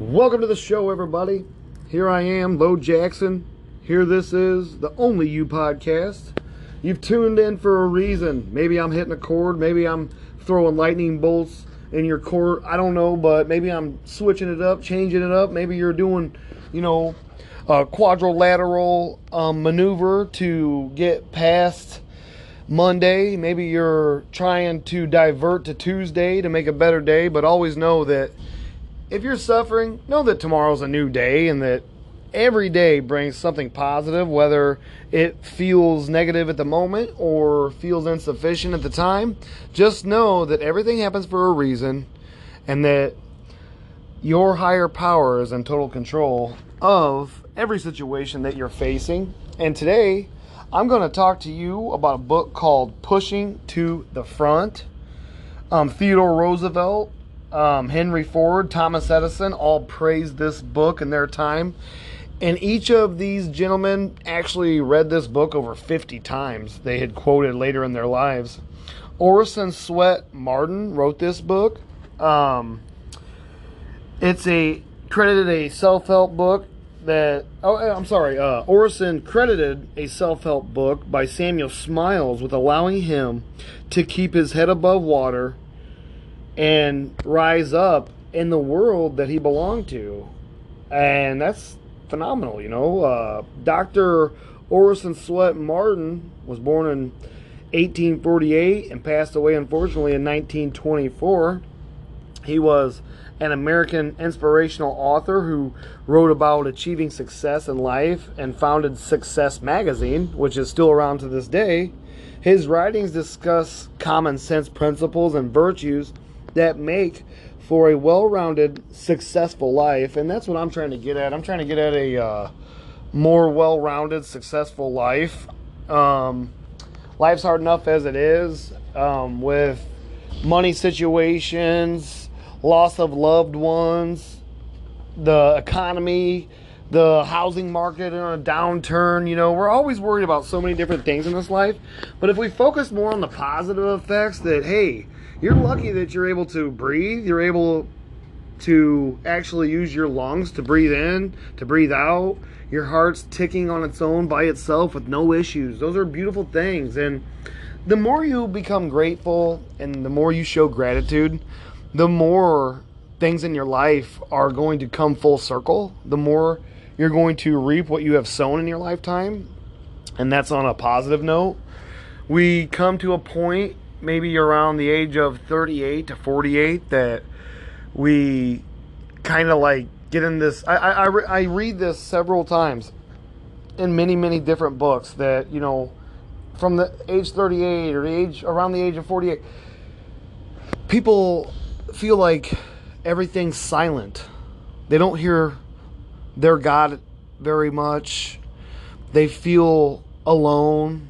Welcome to the show, everybody. Here I am, Lo Jackson. Here this is the Only You podcast. You've tuned in for a reason. Maybe I'm hitting a chord. Maybe I'm throwing lightning bolts in your court. I don't know, but maybe I'm switching it up, changing it up. Maybe you're doing, you know, a quadrilateral um, maneuver to get past Monday. Maybe you're trying to divert to Tuesday to make a better day, but always know that if you're suffering, know that tomorrow's a new day and that every day brings something positive, whether it feels negative at the moment or feels insufficient at the time. Just know that everything happens for a reason and that your higher power is in total control of every situation that you're facing. And today, I'm going to talk to you about a book called Pushing to the Front. Um, Theodore Roosevelt, um, Henry Ford, Thomas Edison all praised this book in their time. And each of these gentlemen actually read this book over 50 times. They had quoted later in their lives. Orison Swett Marden wrote this book. Um, it's a credited a self-help book that oh I'm sorry, uh, Orison credited a self-help book by Samuel Smiles with allowing him to keep his head above water and rise up in the world that he belonged to, and that's phenomenal. You know, uh, Doctor Orison Swett Marden was born in 1848 and passed away unfortunately in 1924. He was an American inspirational author who wrote about achieving success in life and founded Success Magazine, which is still around to this day. His writings discuss common sense principles and virtues that make for a well rounded, successful life. And that's what I'm trying to get at. I'm trying to get at a uh, more well rounded, successful life. Um, life's hard enough as it is um, with money situations loss of loved ones, the economy, the housing market in a downturn. You know, we're always worried about so many different things in this life. But if we focus more on the positive effects, that hey, you're lucky that you're able to breathe, you're able to actually use your lungs to breathe in, to breathe out. Your heart's ticking on its own by itself with no issues. Those are beautiful things. And the more you become grateful and the more you show gratitude, the more things in your life are going to come full circle, the more you're going to reap what you have sown in your lifetime. And that's on a positive note. We come to a point, maybe around the age of 38 to 48, that we kind of like get in this. I, I, I, read this several times in many, many different books that, you know, from the age 38 or the age around the age of 48, people feel like everything's silent. They don't hear their God very much. They feel alone,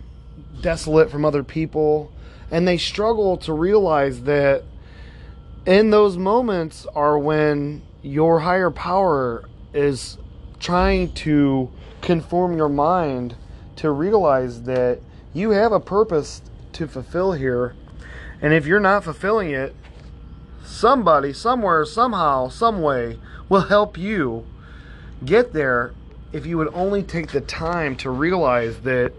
desolate from other people, and they struggle to realize that in those moments are when your higher power is trying to conform your mind to realize that you have a purpose to fulfill here. And if you're not fulfilling it, somebody, somewhere, somehow, some way will help you get there if you would only take the time to realize that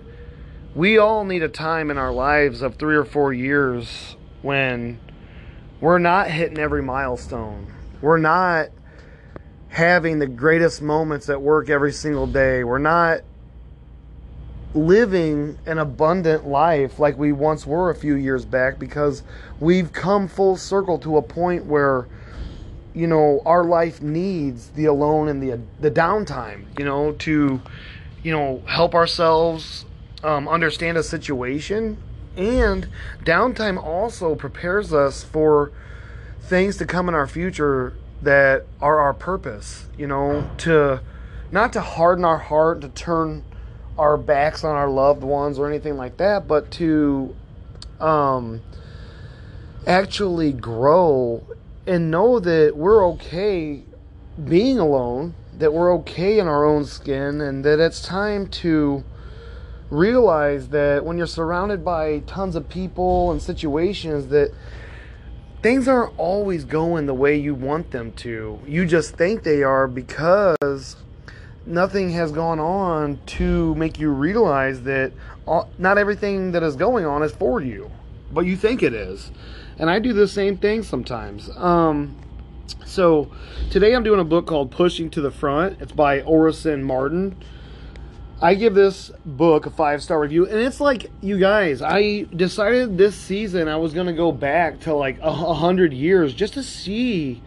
we all need a time in our lives of three or four years when we're not hitting every milestone. We're not having the greatest moments at work every single day. We're not living an abundant life like we once were a few years back because we've come full circle to a point where you know our life needs the alone and the the downtime you know to you know help ourselves um, understand a situation and downtime also prepares us for things to come in our future that are our purpose you know to not to harden our heart to turn our backs on our loved ones or anything like that, but to um, actually grow and know that we're okay being alone, that we're okay in our own skin, and that it's time to realize that when you're surrounded by tons of people and situations that things aren't always going the way you want them to. You just think they are because nothing has gone on to make you realize that not everything that is going on is for you, but you think it is. And I do the same thing sometimes. Um, so today I'm doing a book called Pushing to the Front. It's by Orison Marden. I give this book a five star review, and it's like you guys. I decided this season I was gonna go back to like a hundred years just to see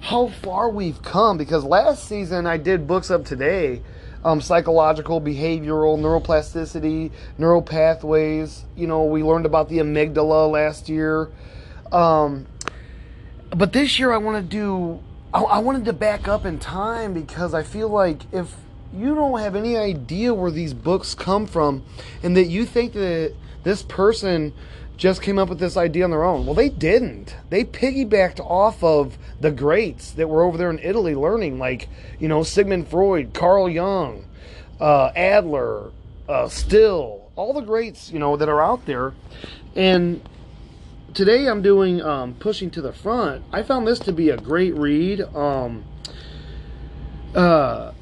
how far we've come. Because last season I did books of today, um, psychological, behavioral, neuroplasticity, neural pathways. You know, we learned about the amygdala last year. Um, but this year I want to do. I, I wanted to back up in time because I feel like if you don't have any idea where these books come from and that you think that this person just came up with this idea on their own. Well, they didn't. They piggybacked off of the greats that were over there in Italy learning, like, you know, Sigmund Freud, Carl Jung, uh, Adler, uh, Still, all the greats, you know, that are out there. And today I'm doing um, Pushing to the Front. I found this to be a great read. Um, uh,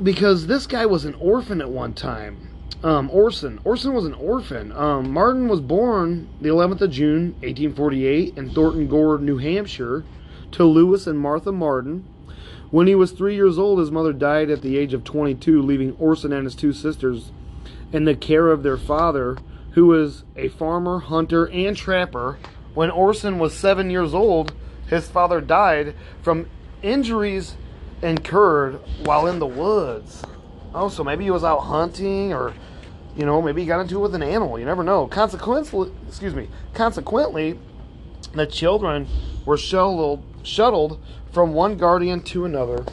because this guy was an orphan at one time. Um, Orson. Orson was an orphan. Um, Marden was born the 11th of June, 1848, in Thornton Gore, New Hampshire, to Lewis and Martha Marden. When he was three years old, his mother died at the age of 22, leaving Orson and his two sisters in the care of their father, who was a farmer, hunter, and trapper. When Orson was seven years old, his father died from injuries incurred while in the woods. Oh, so maybe he was out hunting or you know, maybe he got into it with an animal. You never know. Consequently, excuse me. Consequently, the children were shuttled shuttled from one guardian to another,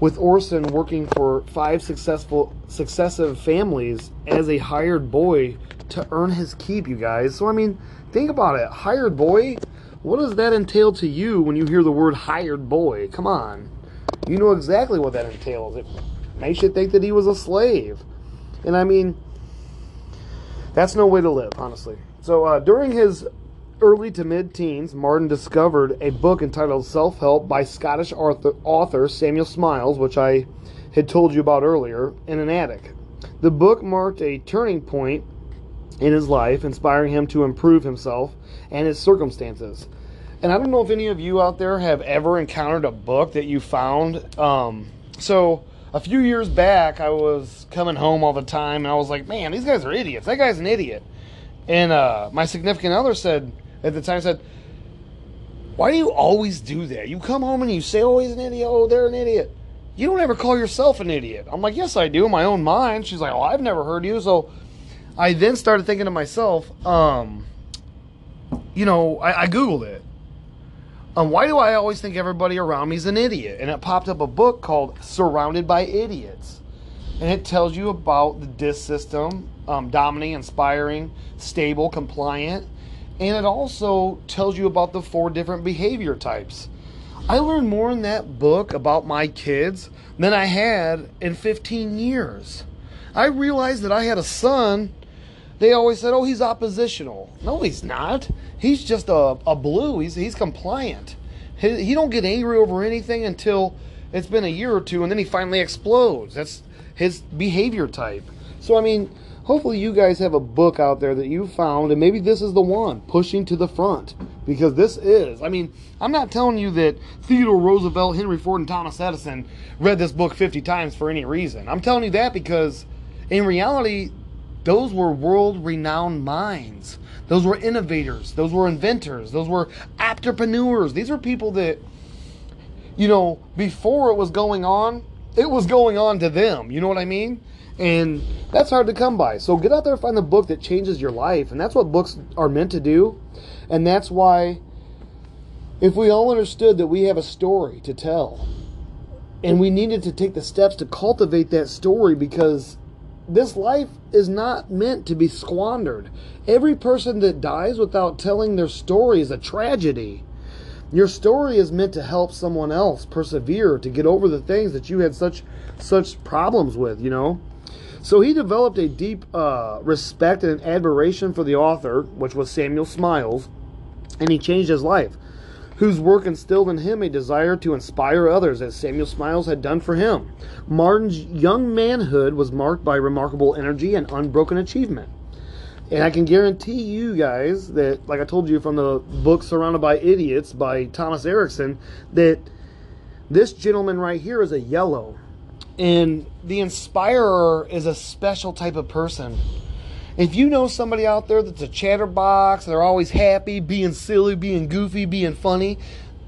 with Orson working for five successful successive families as a hired boy to earn his keep. You guys. So I mean, think about it. Hired boy. What does that entail to you when you hear the word hired boy? Come on. You know exactly what that entails. It makes you think that he was a slave. And I mean, that's no way to live, honestly. So uh, during his early to mid teens, Martin discovered a book entitled Self Help by Scottish author, author Samuel Smiles, which I had told you about earlier, in an attic. The book marked a turning point in his life, inspiring him to improve himself and his circumstances. And I don't know if any of you out there have ever encountered a book that you found. Um, so a few years back, I was coming home all the time, and I was like, "Man, these guys are idiots. That guy's an idiot." And uh, my significant other said at the time said, "Why do you always do that? You come home and you say, oh, he's an idiot. Oh, they're an idiot. You don't ever call yourself an idiot." I'm like, "Yes, I do in my own mind." She's like, "Oh, I've never heard you." So I then started thinking to myself, um, you know, I, I googled it um, why do I always think everybody around me is an idiot? And it popped up a book called Surrounded by Idiots. And it tells you about the DISC system um, dominating, inspiring, stable, compliant. And it also tells you about the four different behavior types. I learned more in that book about my kids than I had in 15 years. I realized that I had a son. They always said, oh, he's oppositional. No, he's not he's just a, a blue. He's he's compliant. He, he don't get angry over anything until it's been a year or two, and then he finally explodes. That's his behavior type. So I mean, hopefully you guys have a book out there that you found, and maybe this is the one pushing to the front because this is. I mean, I'm not telling you that Theodore Roosevelt, Henry Ford, and Thomas Edison read this book 50 times for any reason. I'm telling you that because in reality, those were world renowned minds. Those were innovators. Those were inventors. Those were entrepreneurs. These were people that, you know, before it was going on, it was going on to them. You know what I mean? And that's hard to come by. So get out there and find the book that changes your life. And that's what books are meant to do. And that's why, if we all understood that we have a story to tell, and we needed to take the steps to cultivate that story because this life is not meant to be squandered. Every person that dies without telling their story is a tragedy. Your story is meant to help someone else persevere to get over the things that you had such such problems with, you know. So he developed a deep uh, respect and admiration for the author, which was Samuel Smiles, and he changed his life. Whose work instilled in him a desire to inspire others, as Samuel Smiles had done for him. Martin's young manhood was marked by remarkable energy and unbroken achievement. And I can guarantee you guys that, like I told you from the book Surrounded by Idiots by Thomas Erikson, that this gentleman right here is a yellow. And the inspirer is a special type of person. If you know somebody out there that's a chatterbox, they're always happy, being silly, being goofy, being funny,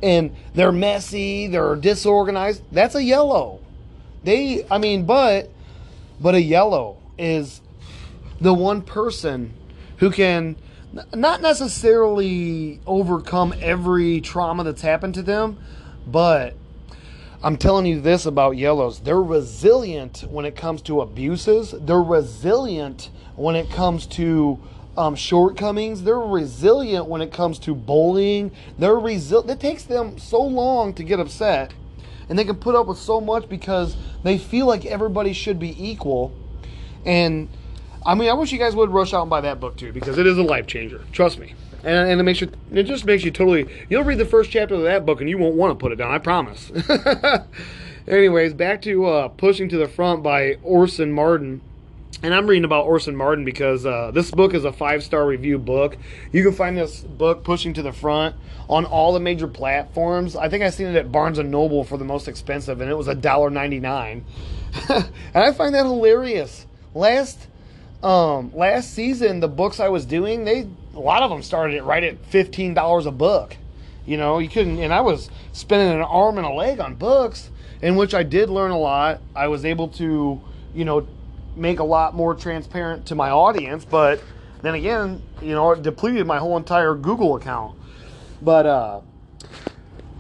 and they're messy, they're disorganized, that's a yellow. They, I mean, but, but a yellow is the one person who can not necessarily overcome every trauma that's happened to them, but I'm telling you this about yellows. They're resilient when it comes to abuses. They're resilient when it comes to um, shortcomings. They're resilient when it comes to bullying. They're resilient. It takes them so long to get upset, and they can put up with so much because they feel like everybody should be equal. And I mean, I wish you guys would rush out and buy that book too because it is a life changer. Trust me. And, and it makes you, it just makes you totally. You'll read the first chapter of that book and you won't want to put it down. I promise. Anyways, back to uh, pushing to the front by Orson Marden and I'm reading about Orson Martin because uh, this book is a five star review book. You can find this book pushing to the front on all the major platforms. I think I seen it at Barnes and Noble for the most expensive, and it was a dollar ninety nine. and I find that hilarious. Last um, last season, the books I was doing, they a lot of them started it right at fifteen dollars a book. You know, you couldn't, and I was spending an arm and a leg on books, in which I did learn a lot. I was able to, you know, make a lot more transparent to my audience, but then again, you know, it depleted my whole entire Google account. But uh,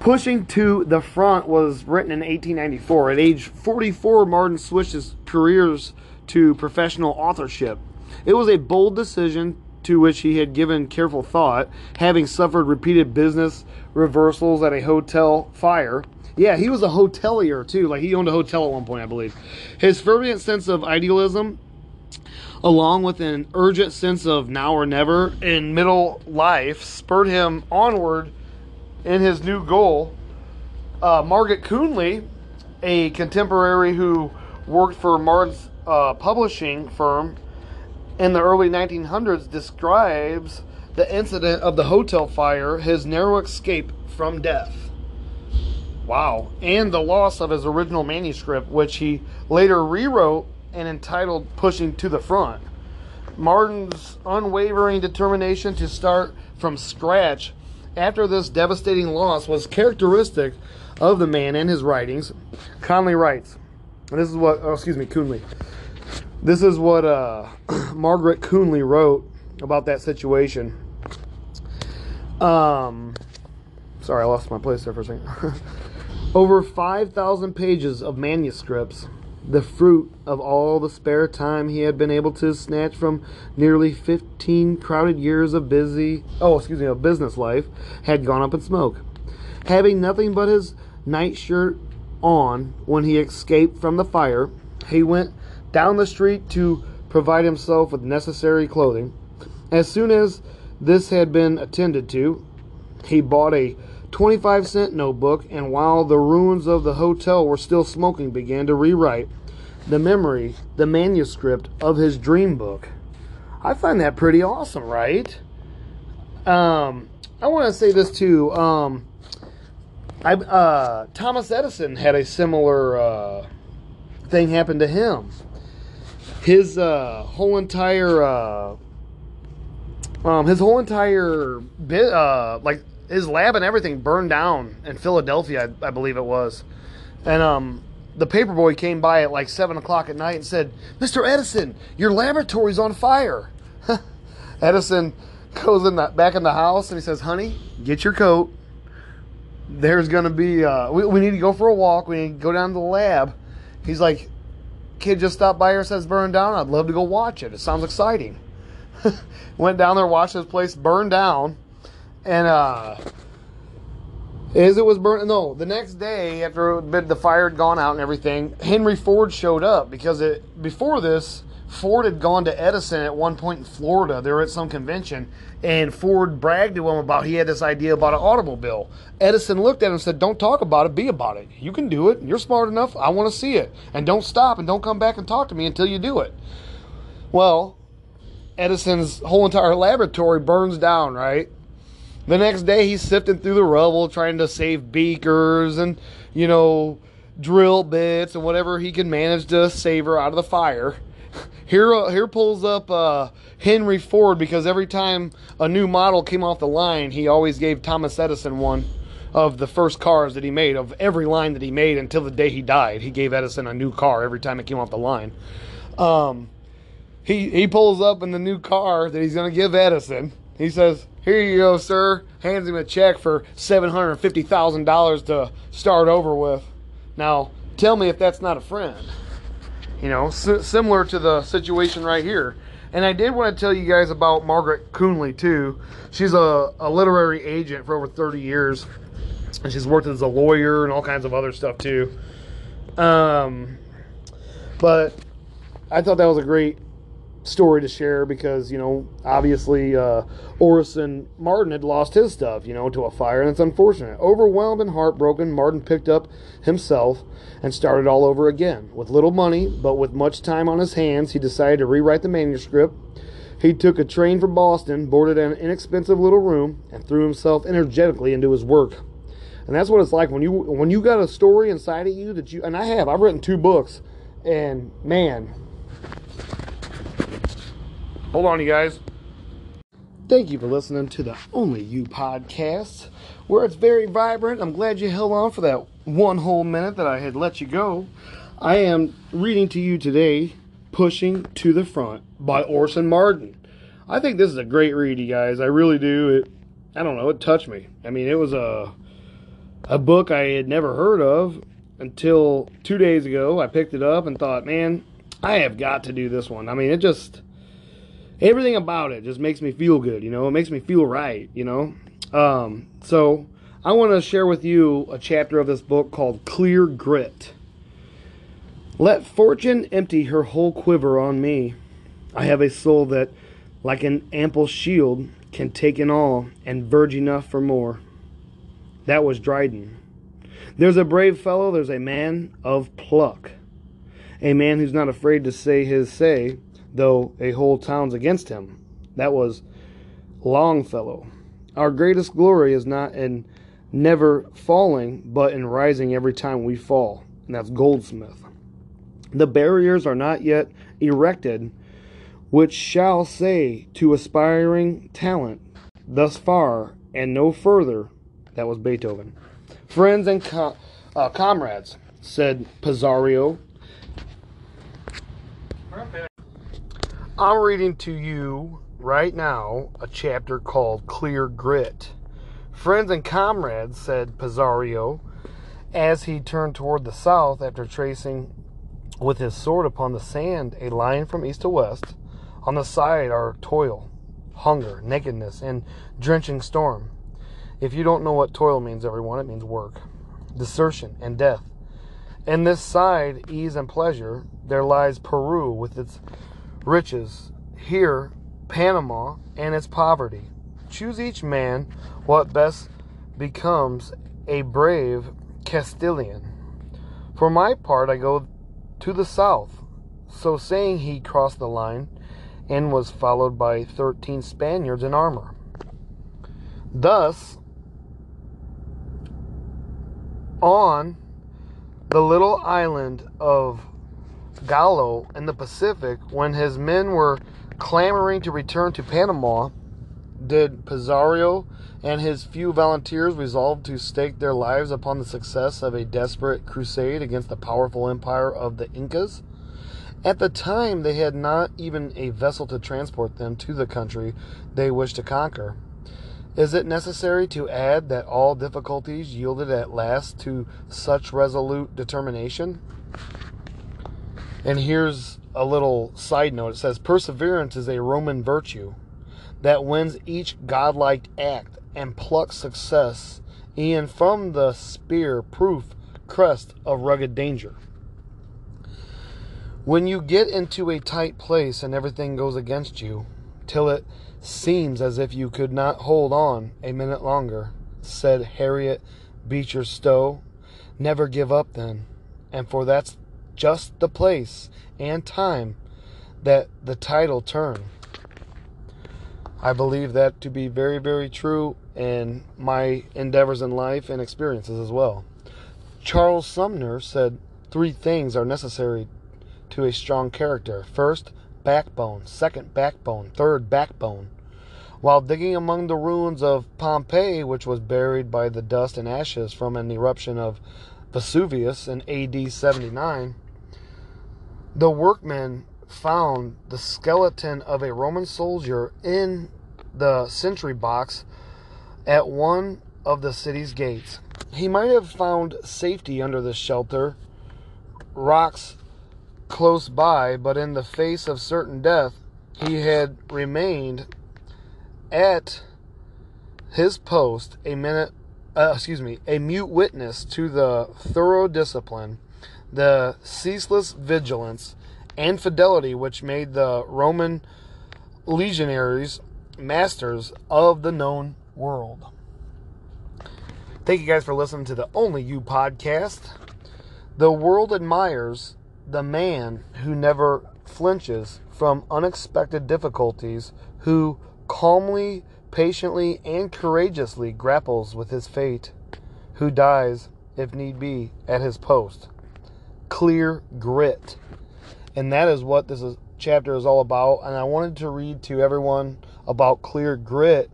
Pushing to the Front was written in 1894. At age 44, Martin switched his careers to professional authorship. It was a bold decision to which he had given careful thought, having suffered repeated business reversals at a hotel fire. Yeah, he was a hotelier too. Like he owned a hotel at one point, I believe. His fervent sense of idealism, along with an urgent sense of now or never in middle life, spurred him onward in his new goal. Uh, Margaret Coonley, a contemporary who worked for Martin's uh, publishing firm in the early 1900s, describes the incident of the hotel fire, his narrow escape from death. Wow. And the loss of his original manuscript, which he later rewrote and entitled Pushing to the Front. Martin's unwavering determination to start from scratch after this devastating loss was characteristic of the man and his writings. Conley writes, and this is what, oh, excuse me, Coonley. This is what uh, Margaret Coonley wrote about that situation. Um, sorry, I lost my place there for a second. Over 5,000 pages of manuscripts, the fruit of all the spare time he had been able to snatch from nearly 15 crowded years of busy, oh, excuse me, of business life, had gone up in smoke. Having nothing but his nightshirt on when he escaped from the fire, he went down the street to provide himself with necessary clothing. As soon as this had been attended to, he bought a 25 cent notebook, and while the ruins of the hotel were still smoking, began to rewrite the memory, the manuscript of his dream book. I find that pretty awesome, right? Um, I want to say this too. Um, I, uh, Thomas Edison had a similar uh, thing happen to him. His uh, whole entire uh, um, his whole entire bit, uh, like his lab and everything burned down in Philadelphia, I, I believe it was. And um, the paperboy came by at like seven o'clock at night and said, "Mr. Edison, your laboratory's on fire." Edison goes in the, back in the house and he says, "Honey, get your coat. There's gonna be uh, we, we need to go for a walk. We need to go down to the lab." He's like, "Kid just stopped by here, says burned down. I'd love to go watch it. It sounds exciting." Went down there, watched this place burn down and uh, as it was burning, no, the next day after the fire had gone out and everything, Henry Ford showed up because it before this, Ford had gone to Edison at one point in Florida. They were at some convention, and Ford bragged to him about he had this idea about an automobile. Edison looked at him and said, "Don't talk about it, be about it. You can do it. You're smart enough. I want to see it, and don't stop and don't come back and talk to me until you do it." Well, Edison's whole entire laboratory burns down, right? The next day, he's sifting through the rubble trying to save beakers and, you know, drill bits and whatever he can manage to save her out of the fire. Here, uh, here pulls up uh, Henry Ford because every time a new model came off the line, he always gave Thomas Edison one of the first cars that he made, of every line that he made until the day he died. He gave Edison a new car every time it came off the line. Um, he, he pulls up in the new car that he's going to give Edison. He says, Here you go, sir. Hands him a check for $750,000 to start over with. Now, tell me if that's not a friend. You know, s- similar to the situation right here. And I did want to tell you guys about Margaret Coonley, too. She's a, a literary agent for over 30 years. And she's worked as a lawyer and all kinds of other stuff, too. Um, but I thought that was a great story to share because you know obviously uh, Orison Martin had lost his stuff you know to a fire and it's unfortunate. Overwhelmed and heartbroken, Martin picked up himself and started all over again with little money but with much time on his hands. He decided to rewrite the manuscript. He took a train for Boston, boarded an inexpensive little room, and threw himself energetically into his work. And that's what it's like when you when you got a story inside of you that you and I have. I've written two books, and man, Hold on, you guys. Thank you for listening to the Only You podcast, where it's very vibrant. I'm glad you held on for that one whole minute that I had let you go. I am reading to you today Pushing to the Front by Orson Martin. I think this is a great read, you guys. I really do. It I don't know, it touched me. I mean, it was a a book I had never heard of until 2 days ago. I picked it up and thought, "Man, I have got to do this one." I mean, it just everything about it just makes me feel good, you know, it makes me feel right, you know. Um, so I want to share with you a chapter of this book called Clear Grit. Let fortune empty her whole quiver on me. I have a soul that, like an ample shield, can take in all and verge enough for more. That was Dryden. There's a brave fellow, there's a man of pluck. A man who's not afraid to say his say, though a whole town's against him. That was Longfellow. Our greatest glory is not in never falling, but in rising every time we fall. And that's Goldsmith. The barriers are not yet erected, which shall say to aspiring talent, thus far and no further. That was Beethoven. Friends and com- uh, comrades, said Pizarro. I'm reading to you right now a chapter called Clear Grit. Friends and comrades, said Pizarro, as he turned toward the south after tracing with his sword upon the sand a line from east to west. On the side are toil, hunger, nakedness, and drenching storm. If you don't know what toil means, everyone, it means work, desertion, and death. In this side, ease and pleasure, there lies Peru with its riches, here Panama and its poverty. Choose each man what best becomes a brave Castilian. For my part, I go to the south. So saying, he crossed the line and was followed by thirteen Spaniards in armor. Thus, on the little island of Gallo in the Pacific, when his men were clamoring to return to Panama, did Pizarro and his few volunteers resolve to stake their lives upon the success of a desperate crusade against the powerful empire of the Incas? At the time, they had not even a vessel to transport them to the country they wished to conquer. Is it necessary to add that all difficulties yielded at last to such resolute determination? And here's a little side note it says, Perseverance is a Roman virtue that wins each godlike act and plucks success, e'en from the spear proof crest of rugged danger. When you get into a tight place and everything goes against you, till it seems as if you could not hold on a minute longer, said Harriet Beecher Stowe, never give up then, and for that's just the place and time that the tide'll turn. I believe that to be very, very true in my endeavors in life and experiences as well. Charles Sumner said three things are necessary to a strong character. First, backbone. Second, backbone. Third, backbone. While digging among the ruins of Pompeii, which was buried by the dust and ashes from an eruption of Vesuvius in AD 79, the workmen found the skeleton of a Roman soldier in the sentry box at one of the city's gates. He might have found safety under the shelter, rocks close by, but in the face of certain death, he had remained at his post a minute, uh, excuse me, a mute witness to the thorough discipline, the ceaseless vigilance, and fidelity which made the Roman legionaries masters of the known world. Thank you guys for listening to the Only You podcast. The world admires the man who never flinches from unexpected difficulties, who calmly, patiently, and courageously grapples with his fate, who dies, if need be, at his post. Clear grit. And that is what this is, chapter is all about. And I wanted to read to everyone about clear grit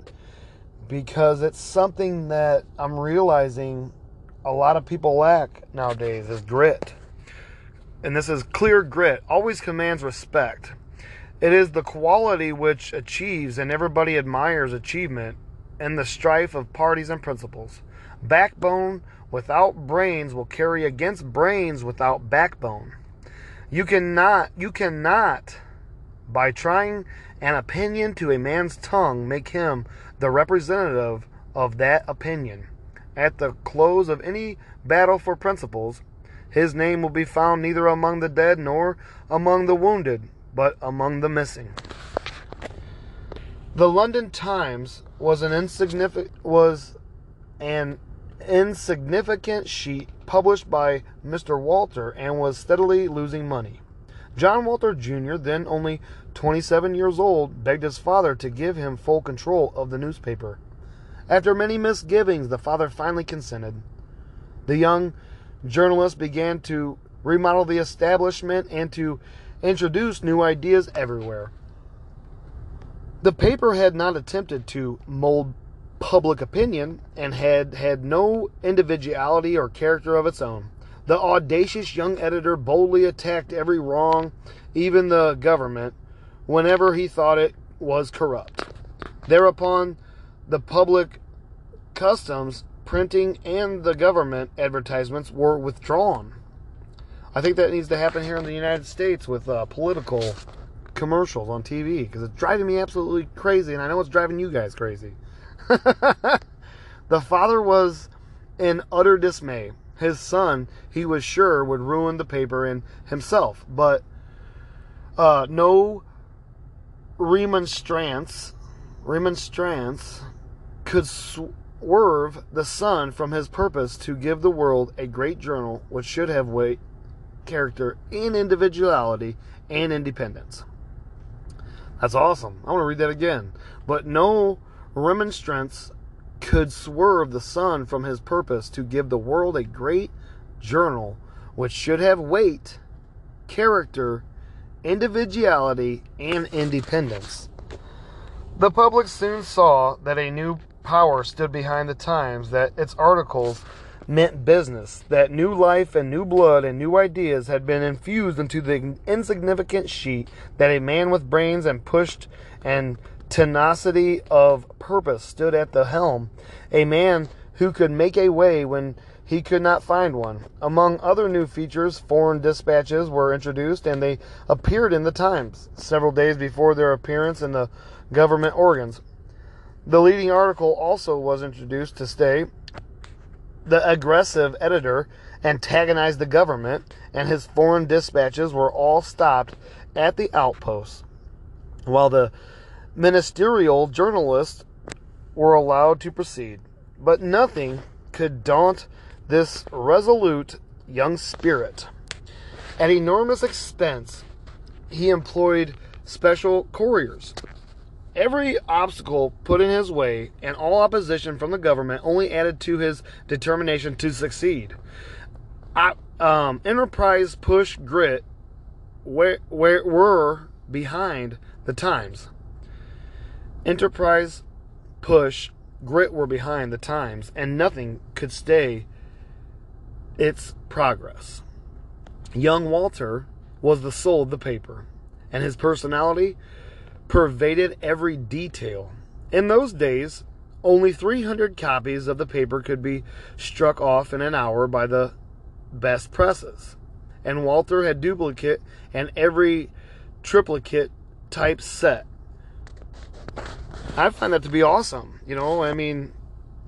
because it's something that I'm realizing a lot of people lack nowadays is grit. And this is clear grit always commands respect. It is the quality which achieves and everybody admires achievement in the strife of parties and principles. Backbone without brains will carry against brains without backbone. You cannot, you cannot, by trying an opinion to a man's tongue, make him the representative of that opinion. At the close of any battle for principles, his name will be found neither among the dead nor among the wounded, but among the missing. The London Times was an insignificant was an insignificant sheet published by Mr. Walter and was steadily losing money. John Walter Jr., then only 27 years old, begged his father to give him full control of the newspaper. After many misgivings, the father finally consented. The young journalist began to remodel the establishment and to introduce new ideas everywhere. The paper had not attempted to mold public opinion and had had no individuality or character of its own. The audacious young editor boldly attacked every wrong, even the government, whenever he thought it was corrupt. Thereupon, the public customs, printing, and the government advertisements were withdrawn. I think that needs to happen here in the United States with uh, political commercials on TV because it's driving me absolutely crazy, and I know it's driving you guys crazy. the father was in utter dismay. His son, he was sure, would ruin the paper and himself, but uh, no remonstrance, remonstrance could swerve the son from his purpose to give the world a great journal which should have weight, character, and individuality and independence. That's awesome. I want to read that again. But no remonstrance could swerve the son from his purpose to give the world a great journal which should have weight, character, individuality, and independence. The public soon saw that a new power stood behind the Times, that its articles meant business, that new life and new blood and new ideas had been infused into the insignificant sheet, that a man with brains and pushed and tenacity of purpose stood at the helm, a man who could make a way when he could not find one. Among other new features, foreign dispatches were introduced and they appeared in the Times several days before their appearance in the government organs. The leading article also was introduced to stay. The aggressive editor antagonized the government, and his foreign dispatches were all stopped at the outposts, while the ministerial journalists were allowed to proceed. But nothing could daunt this resolute young spirit. At enormous expense, he employed special couriers. Every obstacle put in his way and all opposition from the government only added to his determination to succeed. I, um, enterprise, push, grit where were behind the times. Enterprise, push, grit were behind the times, and nothing could stay its progress. Young Walter was the soul of the paper, and his personality pervaded every detail. In those days, only 300 copies of the paper could be struck off in an hour by the best presses, and Walter had duplicate and every triplicate type set. I find that to be awesome. You know, I mean,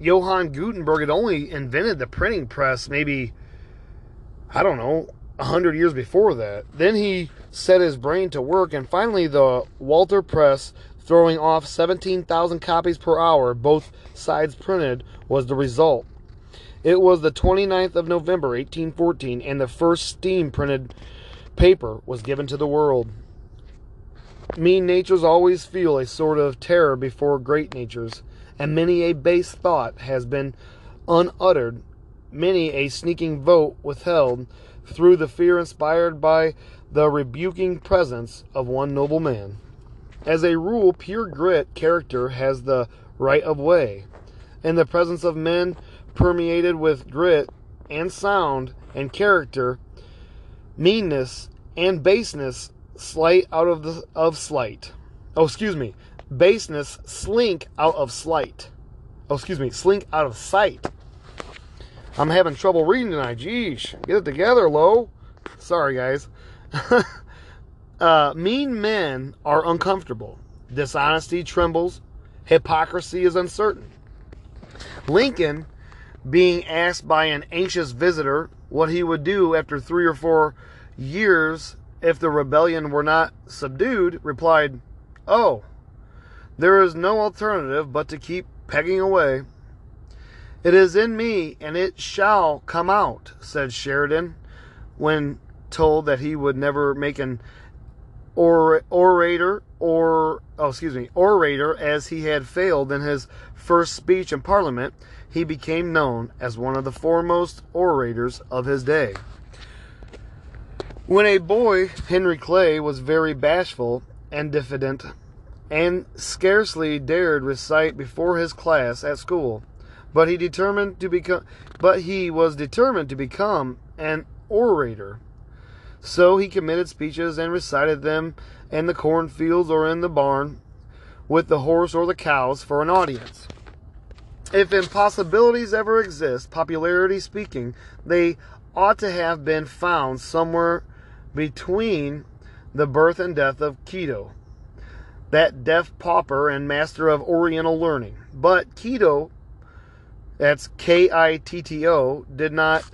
Johann Gutenberg had only invented the printing press maybe, I don't know, a hundred years before that. Then he set his brain to work, and finally, the Walter Press, throwing off 17,000 copies per hour, both sides printed, was the result. It was the 29th of November, 1814, and the first steam printed paper was given to the world. Mean natures always feel a sort of terror before great natures, and many a base thought has been unuttered, many a sneaking vote withheld through the fear inspired by the rebuking presence of one noble man. As a rule, pure grit character has the right of way. In the presence of men permeated with grit and sound and character, meanness and baseness slight out of the of slight. Oh, excuse me. Baseness slink out of slight. Oh, excuse me. Slink out of sight. I'm having trouble reading tonight. Geesh. Get it together, Lo. Sorry, guys. uh, mean men are uncomfortable. Dishonesty trembles. Hypocrisy is uncertain. Lincoln, being asked by an anxious visitor what he would do after three or four years if the rebellion were not subdued, replied, Oh, there is no alternative but to keep pegging away. It is in me, and it shall come out, said Sheridan, when told that he would never make an or, orator or oh excuse me orator as he had failed in his first speech in Parliament. He became known as one of the foremost orators of his day. When a boy, Henry Clay was very bashful and diffident, and scarcely dared recite before his class at school but he determined to become but he was determined to become an orator. So he committed speeches and recited them in the cornfields or in the barn with the horse or the cows for an audience. If impossibilities ever exist, popularity speaking, they ought to have been found somewhere between the birth and death of Kitto, that deaf pauper and master of Oriental learning. But Kitto that's K I T T O, did not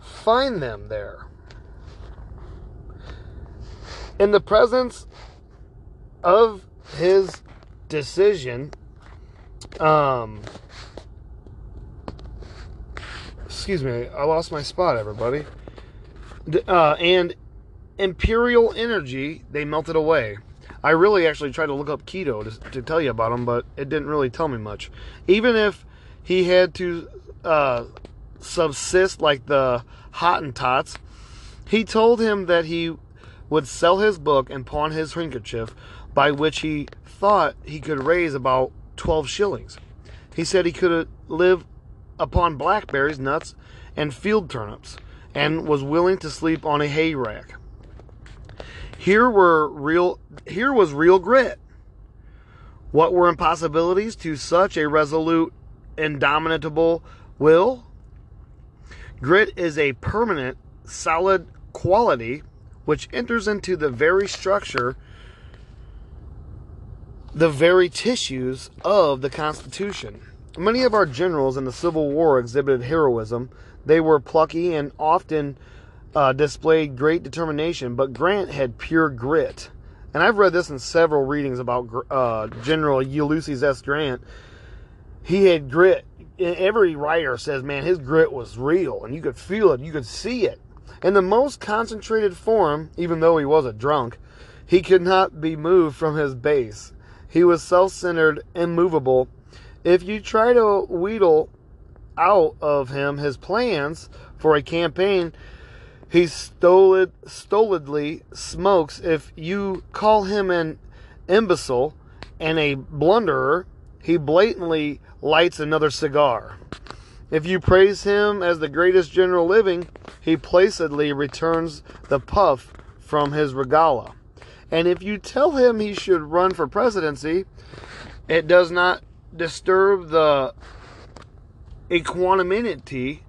find them there. In the presence of his decision, um, excuse me, I lost my spot, everybody. Uh, and imperial energy, they melted away. I really actually tried to look up keto to, to tell you about them, but it didn't really tell me much. Even if he had to uh, subsist like the Hottentots. He told him that he would sell his book and pawn his handkerchief, by which he thought he could raise about 12 shillings. He said he could live upon blackberries, nuts, and field turnips, and was willing to sleep on a hay rack. Here were real here was real grit. What were impossibilities to such a resolute indomitable will. Grit is a permanent, solid quality which enters into the very structure, the very tissues of the Constitution. Many of our generals in the Civil War exhibited heroism. They were plucky and often uh, displayed great determination, but Grant had pure grit. And I've read this in several readings about uh, General Ulysses S. Grant. He had grit. Every writer says, man, his grit was real, and you could feel it, you could see it. In the most concentrated form, even though he was a drunk, he could not be moved from his base. He was self centered, immovable. If you try to wheedle out of him his plans for a campaign, he stolid, stolidly smokes. If you call him an imbecile and a blunderer, he blatantly lights another cigar. If you praise him as the greatest general living, he placidly returns the puff from his regala. And if you tell him he should run for presidency, it does not disturb the equanimity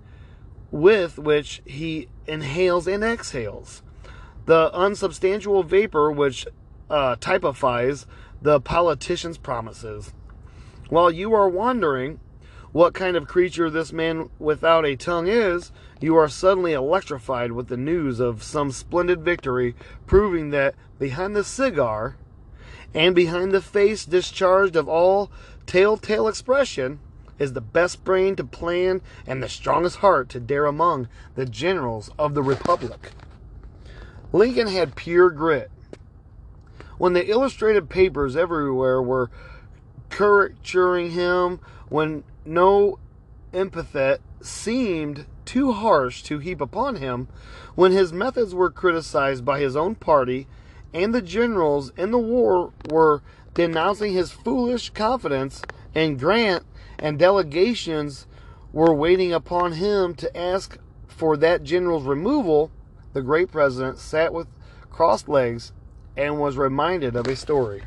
with which he inhales and exhales. The unsubstantial vapor which uh, typifies the politician's promises. While you are wondering what kind of creature this man without a tongue is, you are suddenly electrified with the news of some splendid victory, proving that behind the cigar and behind the face discharged of all telltale expression is the best brain to plan and the strongest heart to dare among the generals of the Republic. Lincoln had pure grit. When the illustrated papers everywhere were caricaturing him, when no epithet seemed too harsh to heap upon him, when his methods were criticized by his own party and the generals in the war were denouncing his foolish confidence in Grant and delegations were waiting upon him to ask for that general's removal, the great president sat with crossed legs and was reminded of a story.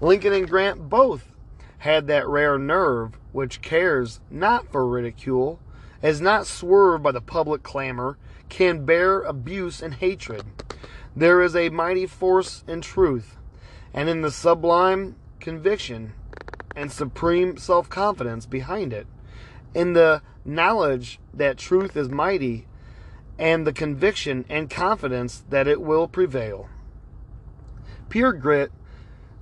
Lincoln and Grant both had that rare nerve which cares not for ridicule, is not swerved by the public clamor, can bear abuse and hatred. There is a mighty force in truth, and in the sublime conviction and supreme self confidence behind it, in the knowledge that truth is mighty, and the conviction and confidence that it will prevail. Pure grit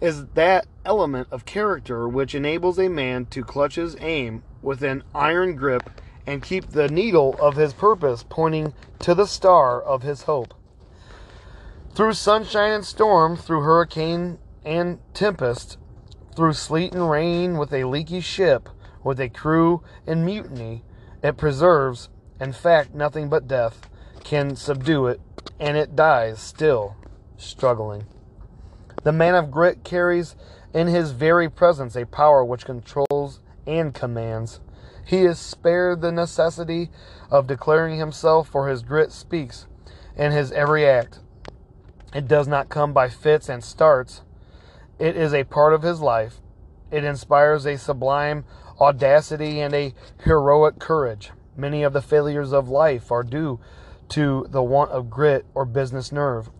is that element of character which enables a man to clutch his aim with an iron grip and keep the needle of his purpose pointing to the star of his hope. Through sunshine and storm, through hurricane and tempest, through sleet and rain with a leaky ship, with a crew in mutiny, it preserves, in fact, nothing but death can subdue it, and it dies still, struggling. The man of grit carries in his very presence a power which controls and commands. He is spared the necessity of declaring himself, for his grit speaks in his every act. It does not come by fits and starts, it is a part of his life. It inspires a sublime audacity and a heroic courage. Many of the failures of life are due to the want of grit or business nerve.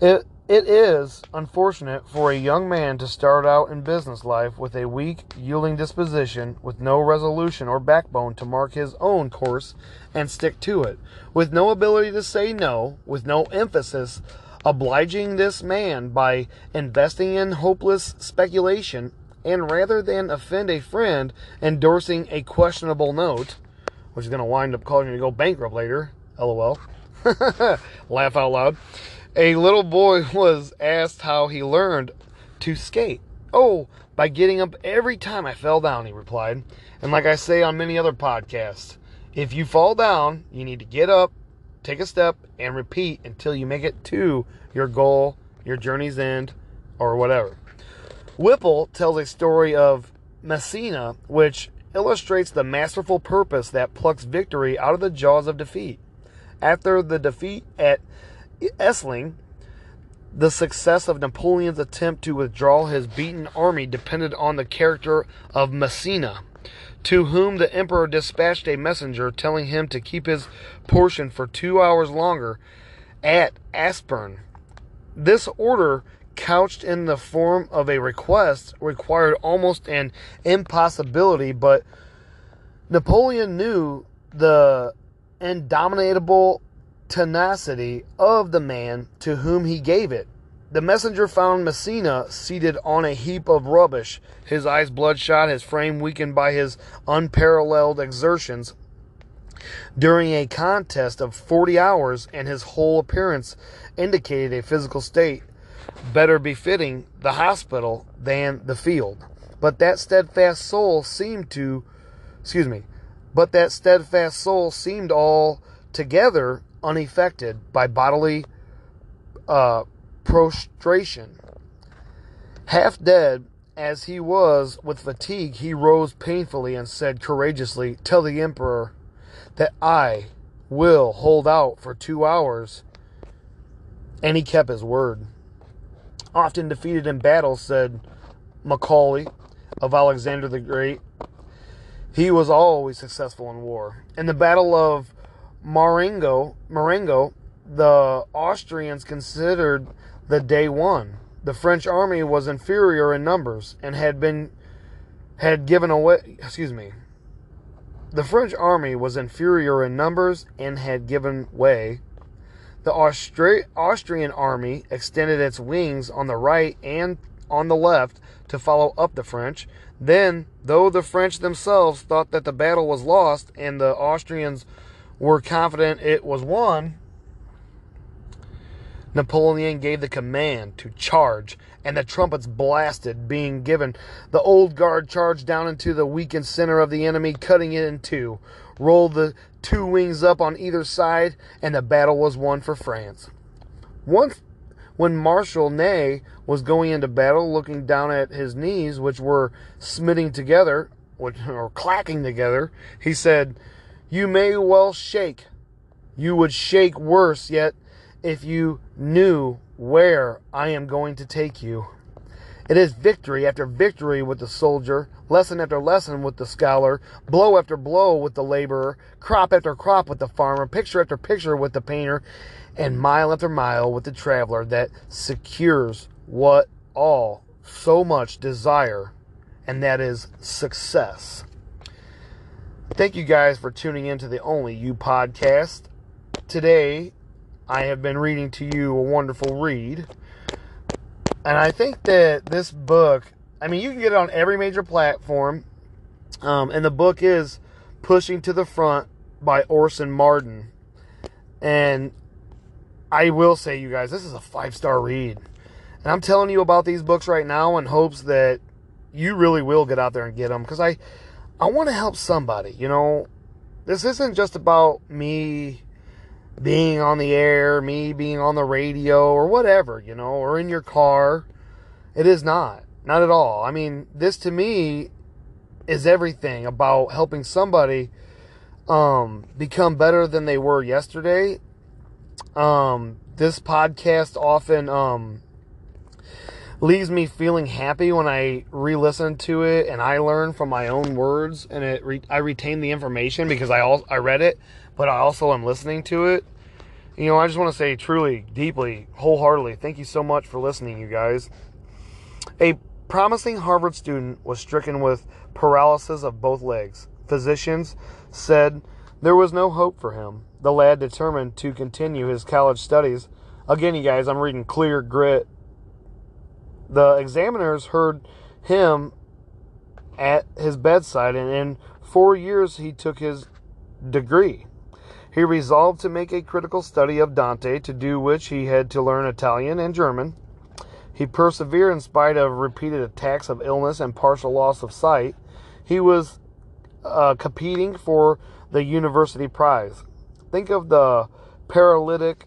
It, it is unfortunate for a young man to start out in business life with a weak, yielding disposition, with no resolution or backbone to mark his own course and stick to it, with no ability to say no, with no emphasis obliging this man by investing in hopeless speculation, and rather than offend a friend, endorsing a questionable note, which is going to wind up causing you to go bankrupt later. LOL. Laugh out loud. A little boy was asked how he learned to skate. Oh, by getting up every time I fell down, he replied. And like I say on many other podcasts, if you fall down, you need to get up, take a step, and repeat until you make it to your goal, your journey's end, or whatever. Whipple tells a story of Massena, which illustrates the masterful purpose that plucks victory out of the jaws of defeat. After the defeat at Essling, the success of Napoleon's attempt to withdraw his beaten army depended on the character of Massena to whom the emperor dispatched a messenger telling him to keep his portion for two hours longer at Aspern. This order, couched in the form of a request, required almost an impossibility, but Napoleon knew the indomitable tenacity of the man to whom he gave it. The messenger found Massena seated on a heap of rubbish, his eyes bloodshot, his frame weakened by his unparalleled exertions during a contest of 40 hours, and his whole appearance indicated a physical state better befitting the hospital than the field. But that steadfast soul seemed to, excuse me, but that steadfast soul seemed altogether unaffected by bodily uh, prostration. Half dead as he was with fatigue, he rose painfully and said courageously, Tell the emperor that I will hold out for two hours. And he kept his word. Often defeated in battle, said Macaulay of Alexander the Great, he was always successful in war. In the Battle of Marengo, Marengo, the Austrians considered the day won. The French army was inferior in numbers and had been had given away, excuse me. The French army was inferior in numbers and had given way. The Austri- Austrian army extended its wings on the right and on the left to follow up the French. Then, though the French themselves thought that the battle was lost and the Austrians were confident it was won, Napoleon gave the command to charge, and the trumpets blasted, being given. The old guard charged down into the weakened center of the enemy, cutting it in two, rolled the two wings up on either side, and the battle was won for France. Once, when Marshal Ney was going into battle, looking down at his knees, which were smitting together, or clacking together, he said, You may well shake. You would shake worse yet if you knew where I am going to take you. It is victory after victory with the soldier, lesson after lesson with the scholar, blow after blow with the laborer, crop after crop with the farmer, picture after picture with the painter, and mile after mile with the traveler that secures what all so much desire, and that is success. Thank you guys for tuning in to the Only You podcast. Today I have been reading to you a wonderful read. And I think that this book, I mean, you can get it on every major platform. Um, and the book is Pushing to the Front by Orson Marden. And I will say, you guys, this is a five star read. And I'm telling you about these books right now in hopes that you really will get out there and get them because I, I want to help somebody. You know, this isn't just about me being on the air, me being on the radio, or whatever, you know, or in your car. It is not. Not at all. I mean, this to me is everything about helping somebody um, become better than they were yesterday. Um, this podcast often um, leaves me feeling happy when I re-listen to it and I learn from my own words and it re- I retain the information because I all I read it but I also am listening to it. You know, I just want to say truly, deeply, wholeheartedly, thank you so much for listening, you guys. A promising Harvard student was stricken with paralysis of both legs. Physicians said there was no hope for him. The lad determined to continue his college studies. Again, you guys, I'm reading Clear Grit. The examiners heard him at his bedside, and in four years he took his degree. He resolved to make a critical study of Dante, to do which he had to learn Italian and German. He persevered in spite of repeated attacks of illness and partial loss of sight. He was uh, competing for the university prize. Think of the paralytic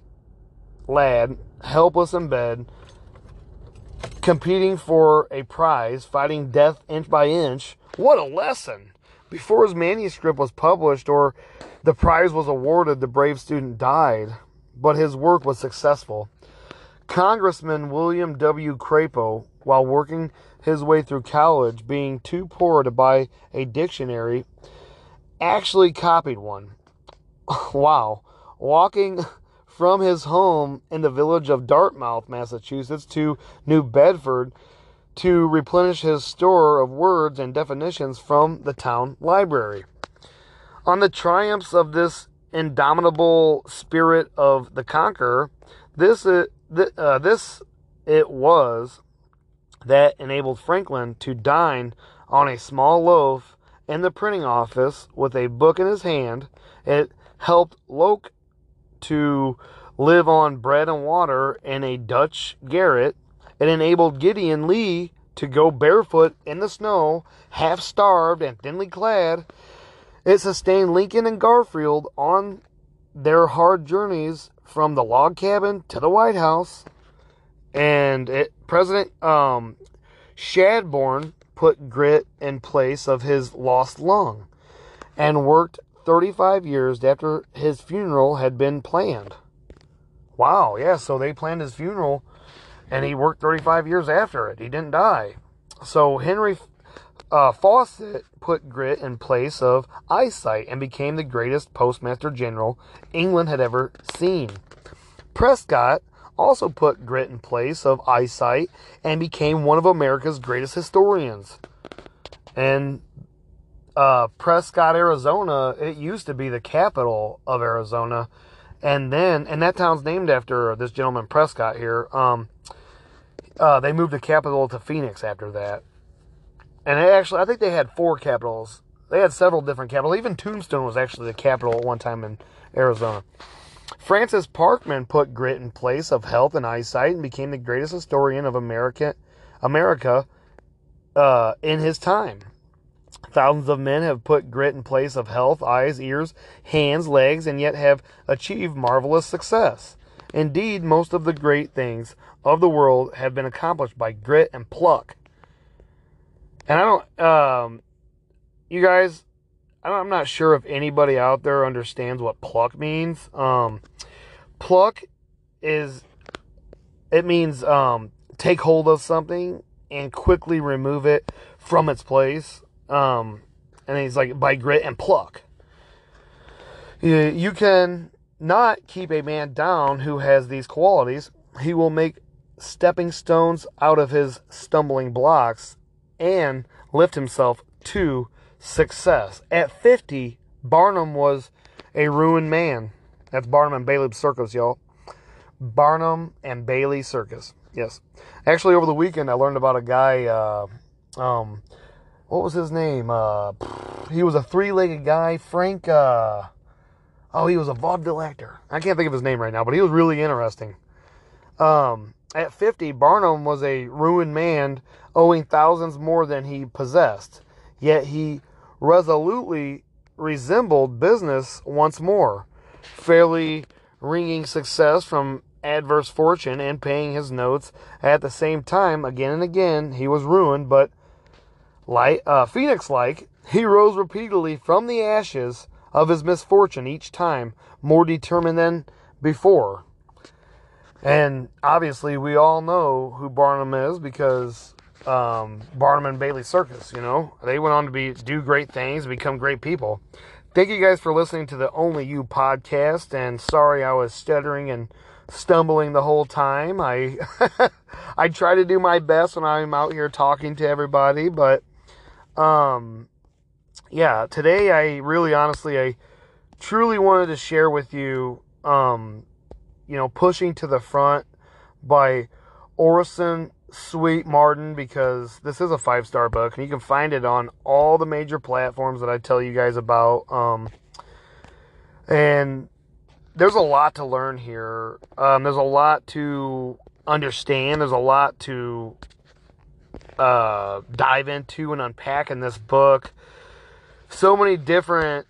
lad, helpless in bed, competing for a prize, fighting death inch by inch. What a lesson! Before his manuscript was published or the prize was awarded, the brave student died, but his work was successful. Congressman William W. Crapo, while working his way through college, being too poor to buy a dictionary, actually copied one. wow. Walking from his home in the village of Dartmouth, Massachusetts, to New Bedford to replenish his store of words and definitions from the town library. On the triumphs of this indomitable spirit of the conqueror, this uh, uh, this it was that enabled Franklin to dine on a small loaf in the printing office with a book in his hand. It helped Locke to live on bread and water in a Dutch garret. It enabled Gideon Lee to go barefoot in the snow, half starved and thinly clad. It sustained Lincoln and Garfield on their hard journeys from the log cabin to the White House. And it, President um, Sherburne put grit in place of his lost lung and worked 35 years after his funeral had been planned. Wow, yeah, so they planned his funeral and he worked 35 years after it. He didn't die. So Henry uh, Fawcett put grit in place of eyesight and became the greatest postmaster general England had ever seen. Prescott also put grit in place of eyesight and became one of America's greatest historians. And uh, Prescott, Arizona, it used to be the capital of Arizona. And then, and that town's named after this gentleman Prescott here. Um, uh, they moved the capital to Phoenix after that. And actually, I think they had four capitals. They had several different capitals. Even Tombstone was actually the capital at one time in Arizona. Francis Parkman put grit in place of health and eyesight and became the greatest historian of America, America uh, in his time. Thousands of men have put grit in place of health, eyes, ears, hands, legs, and yet have achieved marvelous success. Indeed, most of the great things of the world have been accomplished by grit and pluck. And I don't, um, you guys, I'm not sure if anybody out there understands what pluck means. Um, pluck is, it means um, take hold of something and quickly remove it from its place. Um, and he's like by grit and pluck. You, you can not keep a man down who has these qualities. He will make stepping stones out of his stumbling blocks and lift himself to success. At 50, Barnum was a ruined man. That's Barnum and Bailey Circus, y'all. Barnum and Bailey Circus. Yes. Actually, over the weekend, I learned about a guy. Uh, um, what was his name? Uh, he was a three-legged guy. Frank. Uh, oh, he was a vaudeville actor. I can't think of his name right now, but he was really interesting. Um, at 50, Barnum was a ruined man, owing thousands more than he possessed. Yet he resolutely resembled business once more, fairly wringing success from adverse fortune and paying his notes at the same time again and again he was ruined but like uh, phoenix like he rose repeatedly from the ashes of his misfortune each time more determined than before and obviously we all know who barnum is because um, Barnum and Bailey Circus. You know, they went on to be do great things, become great people. Thank you guys for listening to the Only You podcast. And sorry I was stuttering and stumbling the whole time. I I try to do my best when I'm out here talking to everybody, but um, yeah, today I really honestly I truly wanted to share with you um, you know, pushing to the front by Orison Swett Marden because this is a five star book and you can find it on all the major platforms that I tell you guys about. Um, and there's a lot to learn here. Um, there's a lot to understand. There's a lot to uh, dive into and unpack in this book. So many different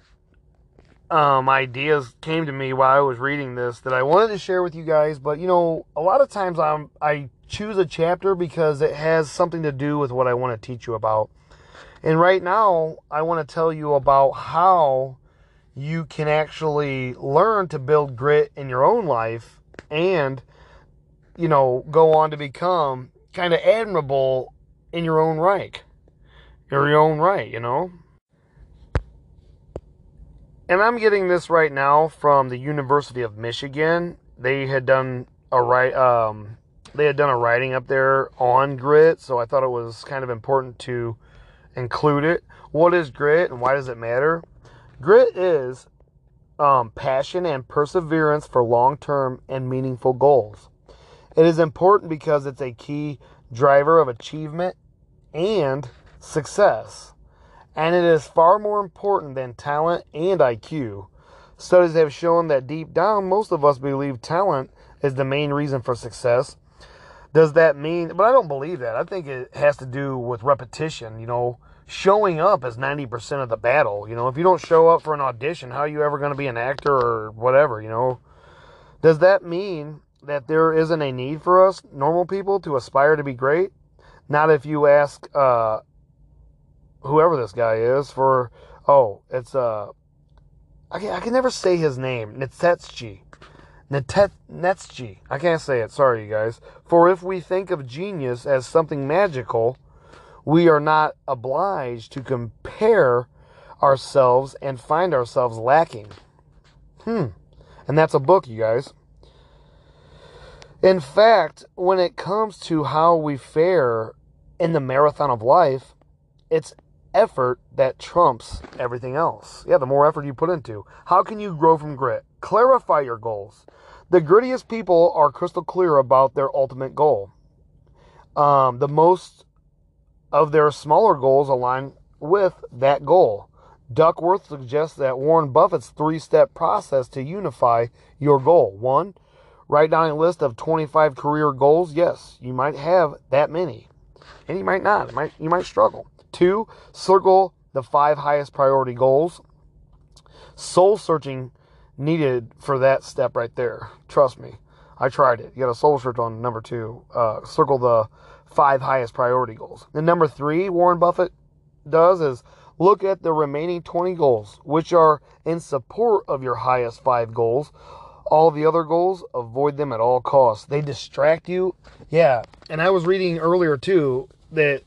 um, ideas came to me while I was reading this that I wanted to share with you guys. But you know, a lot of times I'm I choose a chapter because it has something to do with what I want to teach you about. And right now, I want to tell you about how you can actually learn to build grit in your own life and, you know, go on to become kind of admirable in your own right. Or your own right, you know? And I'm getting this right now from the University of Michigan. They had done a right um, they had done a writing up there on grit, so I thought it was kind of important to include it. What is grit and why does it matter? Grit is um, passion and perseverance for long term and meaningful goals. It is important because it's a key driver of achievement and success. And it is far more important than talent and IQ. Studies have shown that deep down, most of us believe talent is the main reason for success. Does that mean, but I don't believe that. I think it has to do with repetition. You know, showing up is 90% of the battle. You know, if you don't show up for an audition, how are you ever going to be an actor or whatever, you know? Does that mean that there isn't a need for us normal people to aspire to be great? Not if you ask uh, whoever this guy is for, oh, it's, uh, I can, I can never say his name, Nitsetsky. Netsky. I can't say it. Sorry, you guys. For if we think of genius as something magical, we are not obliged to compare ourselves and find ourselves lacking. Hmm. And that's a book, you guys. In fact, when it comes to how we fare in the marathon of life, it's effort that trumps everything else. Yeah, the more effort you put into. How can you grow from grit? Clarify your goals. The grittiest people are crystal clear about their ultimate goal. Um, the most of their smaller goals align with that goal. Duckworth suggests that Warren Buffett's three step process to unify your goal. One, write down a list of 25 career goals. Yes, you might have that many, and you might not. You might, you might struggle. Two, circle the five highest priority goals. Soul searching needed for that step right there. Trust me. I tried it. You got a soul search on number two. Uh, circle the five highest priority goals. And number three, Warren Buffett does is look at the remaining 20 goals, which are in support of your highest five goals. All the other goals, avoid them at all costs. They distract you. Yeah. And I was reading earlier too that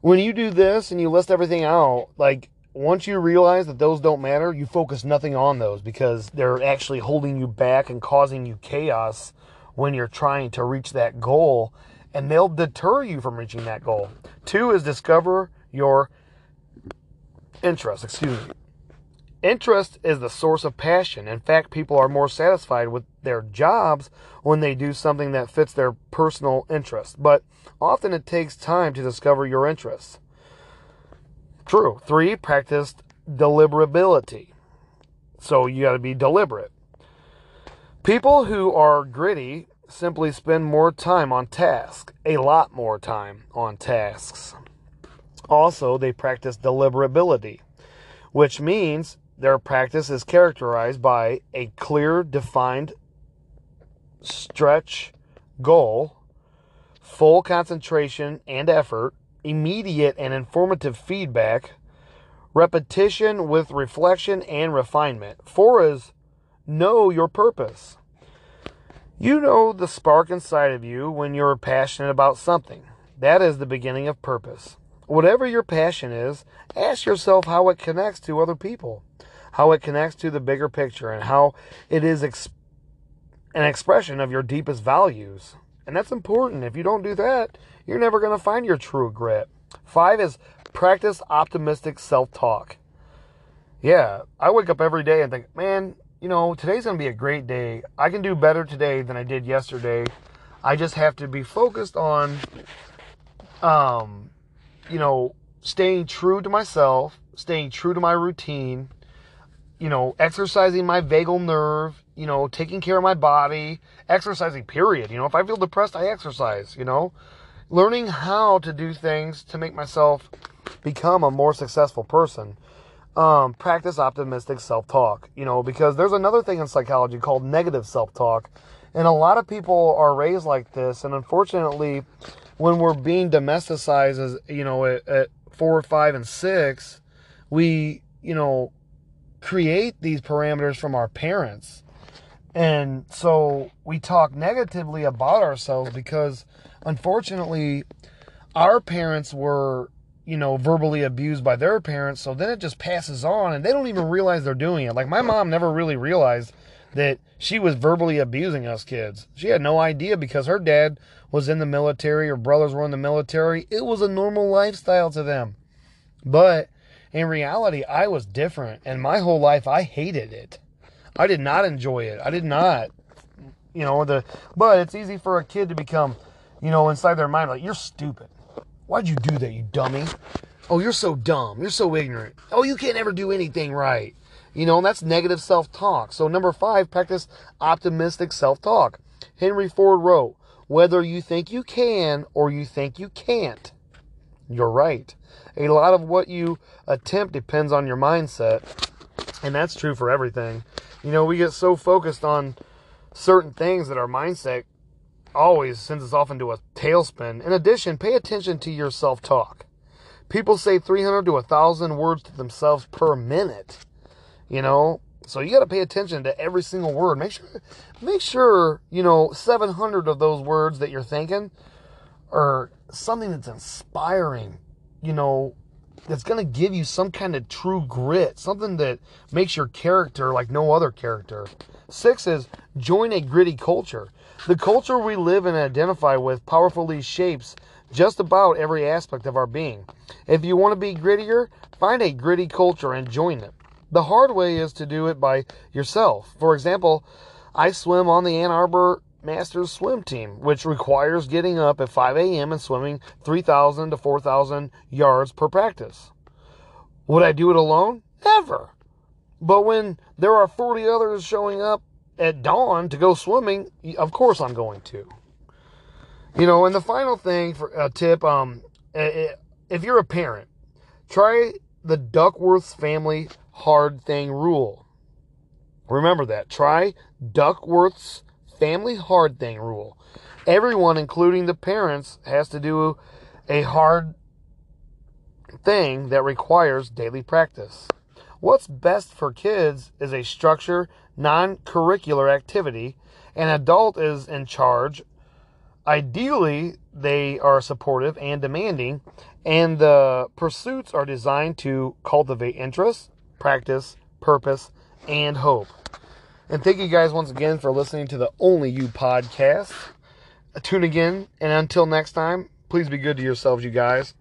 when you do this and you list everything out, like once you realize that those don't matter, you focus nothing on those because they're actually holding you back and causing you chaos when you're trying to reach that goal and they'll deter you from reaching that goal. Two is discover your interest. Excuse me. Interest is the source of passion. In fact, people are more satisfied with their jobs when they do something that fits their personal interests, But often it takes time to discover your interests. True. Three, practice deliberability. So you got to be deliberate. People who are gritty simply spend more time on tasks, a lot more time on tasks. Also, they practice deliberability, which means their practice is characterized by a clear, defined stretch goal, full concentration and effort, immediate and informative feedback, repetition with reflection and refinement. Four is know your purpose. You know the spark inside of you when you're passionate about something. That is the beginning of purpose. Whatever your passion is, ask yourself how it connects to other people, how it connects to the bigger picture, and how it is ex- an expression of your deepest values. And that's important. If you don't do that, you're never going to find your true grit. Five is practice optimistic self talk. Yeah, I wake up every day and think, man, you know, today's going to be a great day. I can do better today than I did yesterday. I just have to be focused on, um, you know, staying true to myself, staying true to my routine, you know, exercising my vagal nerve, you know, taking care of my body, exercising, period. You know, if I feel depressed, I exercise, you know, learning how to do things to make myself become a more successful person um, practice optimistic self talk, you know, because there's another thing in psychology called negative self talk. And a lot of people are raised like this. And unfortunately, when we're being domesticized as, you know, at, at four, five, and six, we, you know, create these parameters from our parents. And so we talk negatively about ourselves because unfortunately, our parents were you know, verbally abused by their parents. So then it just passes on and they don't even realize they're doing it. Like my mom never really realized that she was verbally abusing us kids. She had no idea because her dad was in the military, her brothers were in the military. It was a normal lifestyle to them. But In reality, I was different, and my whole life I hated it. I did not enjoy it. I did not. You know, the but it's easy for a kid to become, you know, inside their mind like you're stupid. Why'd you do that, you dummy? Oh, you're so dumb. You're so ignorant. Oh, you can't ever do anything right. You know, and that's negative self-talk. So number 5, practice optimistic self-talk. Henry Ford wrote, "Whether you think you can or you think you can't, you're right." A lot of what you attempt depends on your mindset. And that's true for everything. You know, we get so focused on certain things that our mindset always sends us off into a tailspin. In addition, pay attention to your self talk. People say 300 to 1,000 words to themselves per minute. You know, so you got to pay attention to every single word. Make sure, make sure you know 700 of those words that you're thinking are something that's inspiring. You know, that's going to give you some kind of true grit, something that makes your character like no other character. Six is join a gritty culture. The culture we live and identify with powerfully shapes just about every aspect of our being. If you want to be grittier, find a gritty culture and join it. The hard way is to do it by yourself. For example, I swim on the Ann Arbor Masters swim team, which requires getting up at 5 a.m. and swimming 3,000 to 4,000 yards per practice. Would I do it alone? Never. But when there are 40 others showing up at dawn to go swimming, of course I'm going to. You know, and the final thing for a tip, um, if you're a parent, try the Duckworth's family hard thing rule. Remember that. Try Duckworth's family hard thing rule. Everyone, including the parents, has to do a hard thing that requires daily practice. What's best for kids is a structure, non curricular activity. An adult is in charge. Ideally, they are supportive and demanding, and the pursuits are designed to cultivate interest, practice, purpose, and hope. And thank you guys once again for listening to the Only You podcast. Tune again, and until next time, please be good to yourselves, you guys.